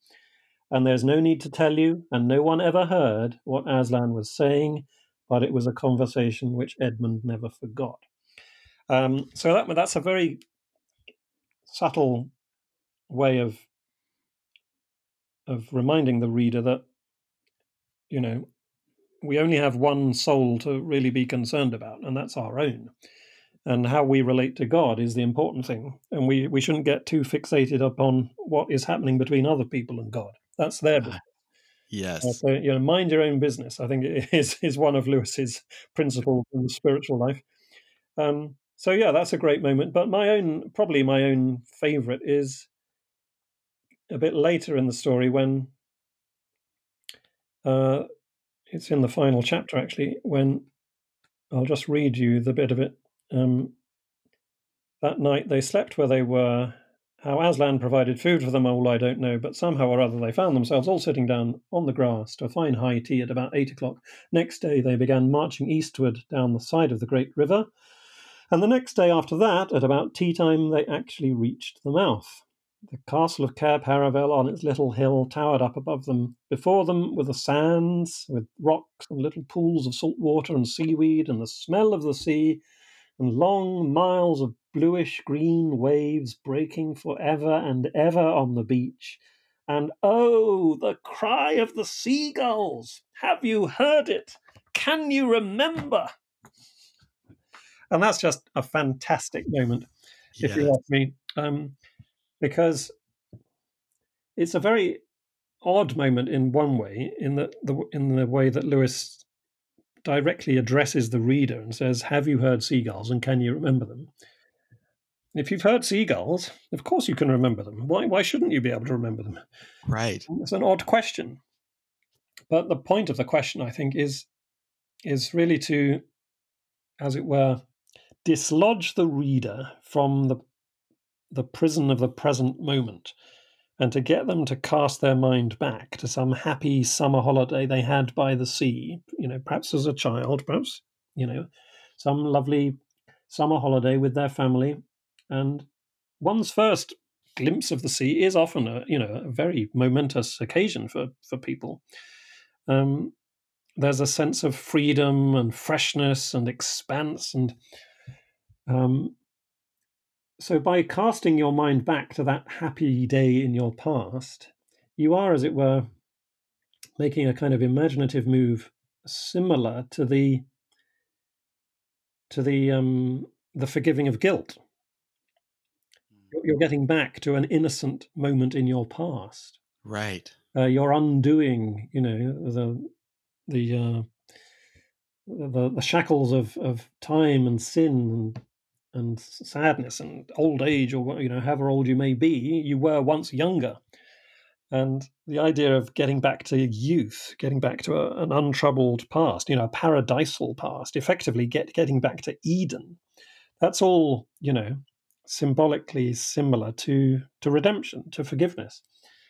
And there's no need to tell you, and no one ever heard what Aslan was saying, but it was a conversation which Edmund never forgot. Um, so that, that's a very subtle way of of reminding the reader that you know we only have one soul to really be concerned about, and that's our own. And how we relate to God is the important thing, and we we shouldn't get too fixated upon what is happening between other people and God. That's their business. Yes. Uh, so you know, mind your own business. I think it is is one of Lewis's principles in the spiritual life. Um, so yeah, that's a great moment. But my own, probably my own favorite is a bit later in the story when uh, it's in the final chapter actually. When I'll just read you the bit of it. Um, that night they slept where they were. How Aslan provided food for them all I don't know, but somehow or other they found themselves all sitting down on the grass to a fine high tea at about eight o'clock. Next day they began marching eastward down the side of the great river, and the next day after that, at about tea time, they actually reached the mouth. The castle of Cair Paravel on its little hill towered up above them. Before them were the sands, with rocks and little pools of salt water and seaweed, and the smell of the sea, and long miles of bluish green waves breaking for ever and ever on the beach. And oh, the cry of the seagulls! Have you heard it? Can you remember? And that's just a fantastic moment, if you ask me, um, because it's a very odd moment in one way, in the, the in the way that Lewis directly addresses the reader and says, "Have you heard seagulls, and can you remember them?" If you've heard seagulls, of course you can remember them. Why why shouldn't you be able to remember them? Right. It's an odd question, but the point of the question, I think, is is really to, as it were, dislodge the reader from the the prison of the present moment and to get them to cast their mind back to some happy summer holiday they had by the sea, you know, perhaps as a child, perhaps, you know, some lovely summer holiday with their family, and one's first glimpse of the sea is often a you know a very momentous occasion for for people. Um, there's a sense of freedom and freshness and expanse and um, so by casting your mind back to that happy day in your past you are as it were making a kind of imaginative move similar to the to the um, the forgiving of guilt. You're getting back to an innocent moment in your past. Right. Uh, you're undoing you know the the uh, the, the shackles of, of time and sin and and sadness and old age or you know however old you may be you were once younger. And the idea of getting back to youth getting back to a, an untroubled past you know a paradisal past effectively get getting back to eden that's all you know symbolically similar to to redemption to forgiveness.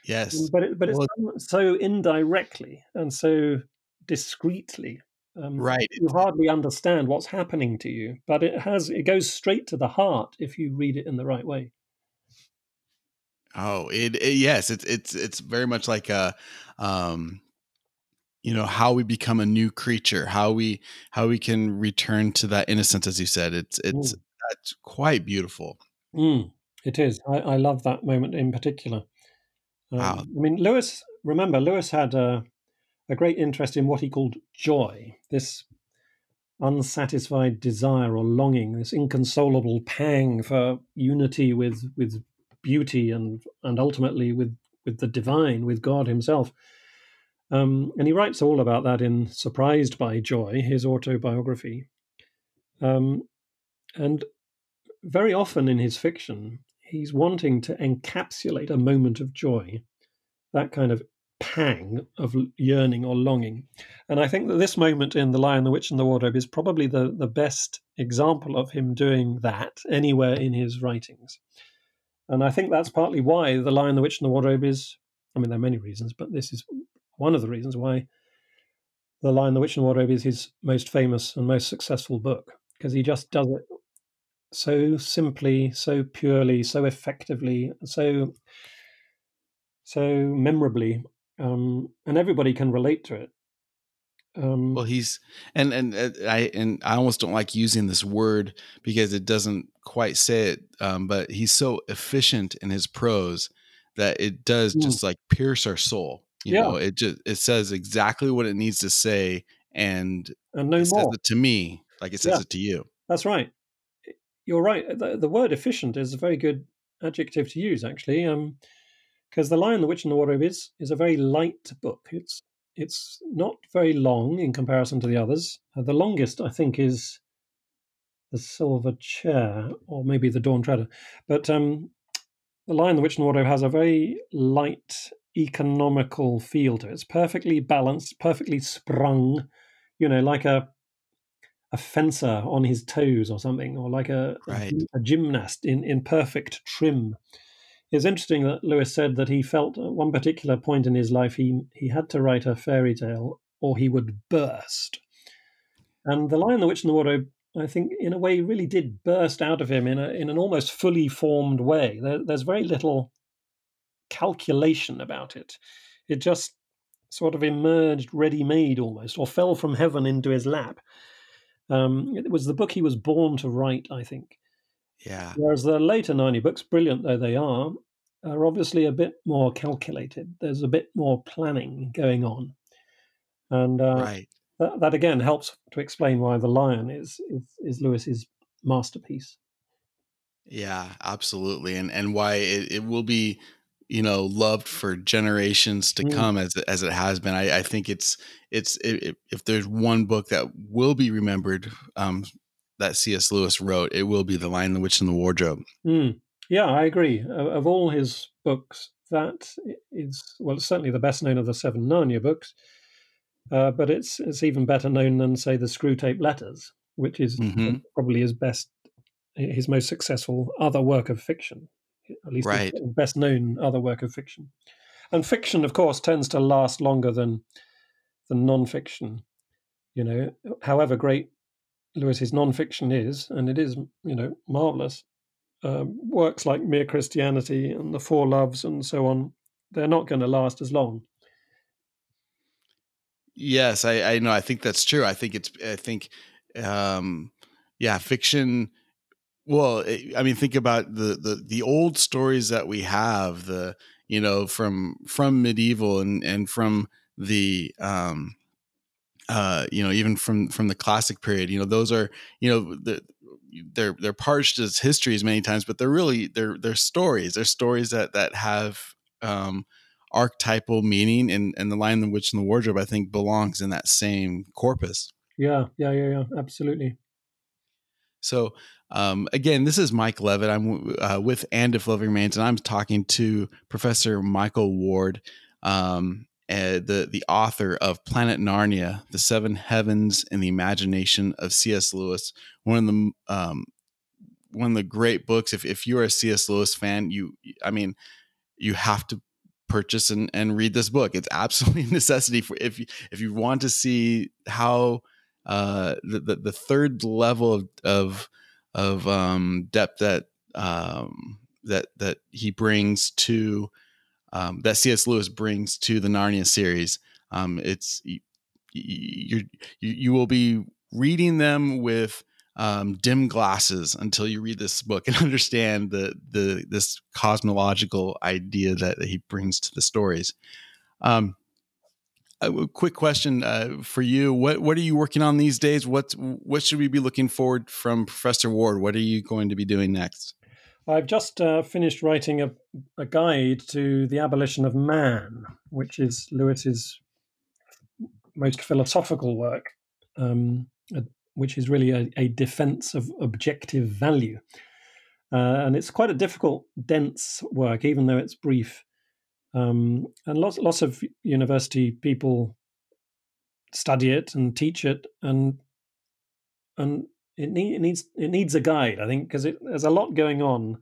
Yes. But it, but it's well, so indirectly and so discreetly um, right. you hardly understand what's happening to you but it has it goes straight to the heart if you read it in the right way. Oh it, it yes it's it's it's very much like a um you know how we become a new creature how we how we can return to that innocence as you said. It's it's mm. that's quite beautiful. Mm, it is. I, I love that moment in particular. Um, wow. i mean lewis remember lewis had a a great interest in what he called joy, this unsatisfied desire or longing, this inconsolable pang for unity with with beauty and and ultimately with with the divine, with God Himself. Um, and he writes all about that in Surprised by Joy, his autobiography. Um, and very often in his fiction, he's wanting to encapsulate a moment of joy, that kind of pang of yearning or longing. And I think that this moment in The Lion, the Witch, and the Wardrobe is probably the, the best example of him doing that anywhere in his writings. And I think that's partly why The Lion, the Witch, and the Wardrobe is, I mean, there are many reasons, but this is one of the reasons why The Lion, the Witch, and the Wardrobe is his most famous and most successful book, because he just does it so simply, so purely, so effectively, so so memorably um, and everybody can relate to it. Um, well, he's and and uh, I and I almost don't like using this word because it doesn't quite say it. Um, but he's so efficient in his prose that it does mm. just like pierce our soul. You yeah. know, it just it says exactly what it needs to say, and and no it more. says it to me like it says yeah. it to you. That's right. You're right. The, the word efficient is a very good adjective to use, actually. Um, because The Lion, the Witch, and the Wardrobe is is a very light book. It's it's not very long in comparison to the others. Uh, the longest, I think, is the Silver Chair, or maybe the Dawn Treader. But um, The Lion, the Witch, and the Wardrobe has a very light, economical feel to it. It's perfectly balanced, perfectly sprung. You know, like a a fencer on his toes or something, or like a, right. a, a gymnast in, in perfect trim. It's interesting that Lewis said that he felt at one particular point in his life he he had to write a fairy tale or he would burst. And the Lion, the Witch, and the Wardrobe, I think, in a way, really did burst out of him in a in an almost fully formed way. There, there's very little calculation about it. It just sort of emerged ready-made almost, or fell from heaven into his lap. Um, it was the book he was born to write, I think. Yeah. Whereas the later Narnia books, brilliant though they are, are obviously a bit more calculated. There's a bit more planning going on, and uh, right. that, that again helps to explain why the Lion is is, is Lewis's masterpiece. Yeah, absolutely, and and why it, it will be you know loved for generations to mm. come as as it has been. I, I think it's it's it, if there's one book that will be remembered um, that C.S. Lewis wrote, it will be The Lion, the Witch, and the Wardrobe. Mm. Yeah, I agree. Of all his books, that is well, it's certainly the best known of the seven Narnia books. Uh, but it's it's even better known than say the Screwtape Letters, which is mm-hmm. probably his best, his most successful other work of fiction, at least right. his best known other work of fiction. And fiction, of course, tends to last longer than than non-fiction. You know, however great Lewis's non-fiction is, and it is, you know, marvelous. Um, works like Mere Christianity and The Four Loves and so on, they're not going to last as long. Yes, I, I know. I think that's true. I think it's. I think, um, yeah, fiction. Well, I mean, think about the the the old stories that we have. The you know from from medieval and and from the um, uh, you know, even from from the classic period. You know, those are you know the they're they're parched as histories many times, but they're really they're they're stories. They're stories that that have um, archetypal meaning, and and the Lion the Witch, and the Wardrobe, I think, belongs in that same corpus. Yeah, yeah, yeah, yeah, absolutely. So um, again, this is Mike Levitt. I'm uh, with And If Love Remains, and I'm talking to Professor Michael Ward, um, uh, the the author of Planet Narnia, The Seven Heavens and the Imagination of C.S. Lewis. One of the um, one of the great books. If if you're a C.S. Lewis fan, you I mean, you have to purchase and, and read this book. It's absolutely a necessity for if you if you want to see how uh, the, the, the third level of of, of um, depth that um, that that he brings to um, that C.S. Lewis brings to the Narnia series. Um, it's you, you you will be reading them with um, dim glasses until you read this book and understand the the this cosmological idea that, that he brings to the stories. Um, a quick question uh, for you: what what are you working on these days? What what should we be looking forward from Professor Ward? What are you going to be doing next? I've just uh, finished writing a, a guide to the abolition of man, which is Lewis's most philosophical work. Um, which is really a, a defense of objective value. Uh, and it's quite a difficult, dense work, even though it's brief. Um, and lots, lots of university people study it and teach it, and and it, need, it needs it needs a guide, I think, because there's a lot going on.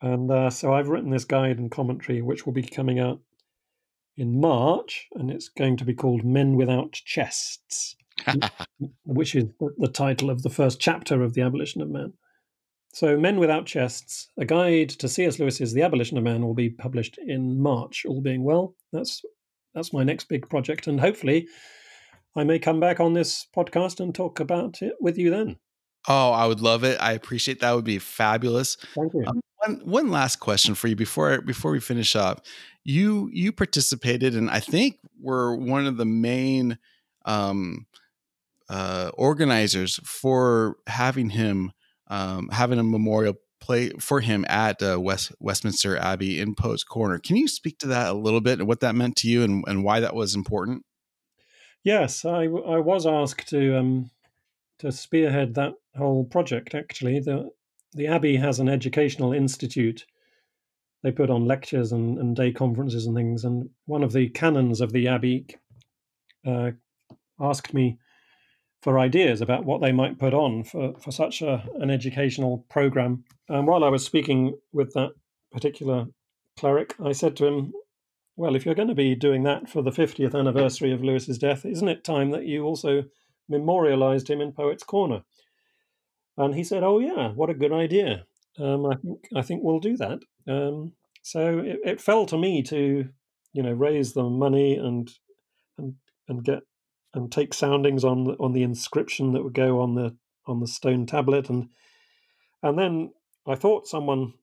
And uh, so I've written this guide and commentary, which will be coming out in March, and it's going to be called Men Without Chests. which is the title of the first chapter of The Abolition of Man. So, Men Without Chests, a guide to C.S. Lewis's The Abolition of Man, will be published in March, all being well. That's that's my next big project, and hopefully, I may come back on this podcast and talk about it with you then. Oh, I would love it. I appreciate that. Would be fabulous. Thank you. Um, one one last question for you before before we finish up. You you participated, and I think were one of the main um, uh, organizers for having him um, having a memorial play for him at uh, West Westminster Abbey in Poets Corner. Can you speak to that a little bit and what that meant to you and, and why that was important? Yes, I, I was asked to um, to spearhead that whole project. Actually, the the Abbey has an educational institute. They put on lectures and, and day conferences and things. And one of the canons of the Abbey uh, asked me for ideas about what they might put on for, for such a, an educational program. And while I was speaking with that particular cleric, I said to him, Well, if you're going to be doing that for the 50th anniversary of Lewis's death, isn't it time that you also memorialized him in Poets' Corner? And he said, Oh, yeah, what a good idea. Um, I think I think we'll do that. Um, so it, it fell to me to, you know, raise the money and and and get and take soundings on the, on the inscription that would go on the on the stone tablet and and then I thought someone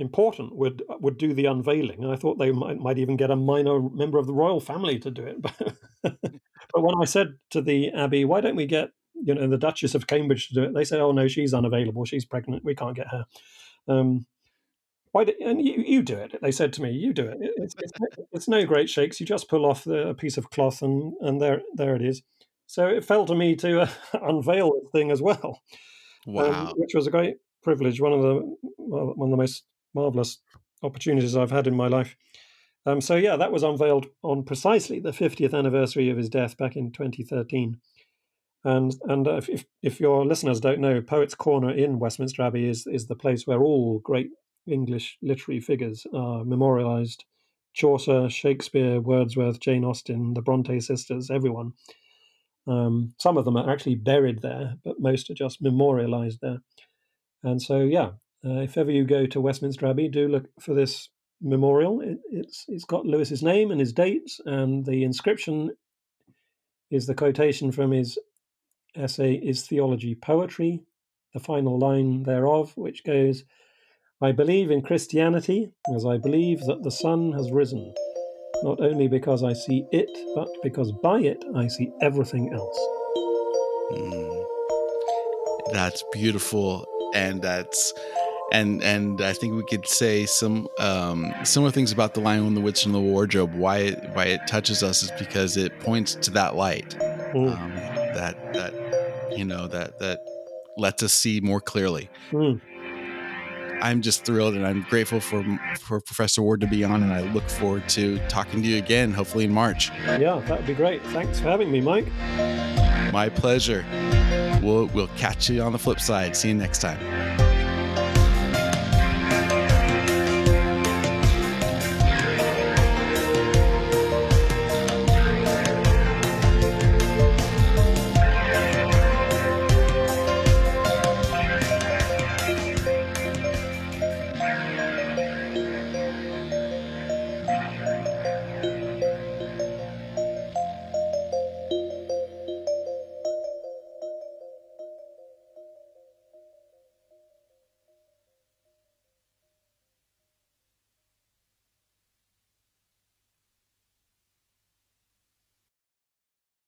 important would would do the unveiling. I thought they might might even get a minor member of the royal family to do it. but when I said to the abbey, "Why don't we get you know the Duchess of Cambridge to do it?" They said, "Oh no, she's unavailable. She's pregnant. We can't get her." Um, why do, and you, you do it? They said to me, "You do it. It's, it's, it's no great shakes. You just pull off the, a piece of cloth, and and there there it is." So it fell to me to uh, unveil the thing as well, um, wow, um, which was a great privilege. One of the one of the most marvelous opportunities I've had in my life. Um, so yeah, that was unveiled on precisely the 50th anniversary of his death back in 2013. And and if if your listeners don't know, Poets' Corner in Westminster Abbey is is the place where all great English literary figures are memorialized Chaucer, Shakespeare, Wordsworth, Jane Austen, the Bronte sisters, everyone. Um, some of them are actually buried there, but most are just memorialized there. And so, yeah, uh, if ever you go to Westminster Abbey, do look for this memorial. It, it's it's got Lewis's name and his dates, and the inscription is the quotation from his essay "Is Theology Poetry?" The final line thereof, which goes, "I believe in Christianity as I believe that the sun has risen." not only because I see it, but because by it I see everything else. Mm. That's beautiful, and that's and and I think we could say some um, similar things about the Lion, the Witch, and the Wardrobe. Why it, why it touches us is because it points to that light, um, that that you know that that lets us see more clearly. Mm. I'm just thrilled and I'm grateful for for Professor Ward to be on, and I look forward to talking to you again, hopefully in March. Yeah, that would be great. Thanks for having me, Mike. My pleasure. We'll we'll catch you on the flip side. See you next time.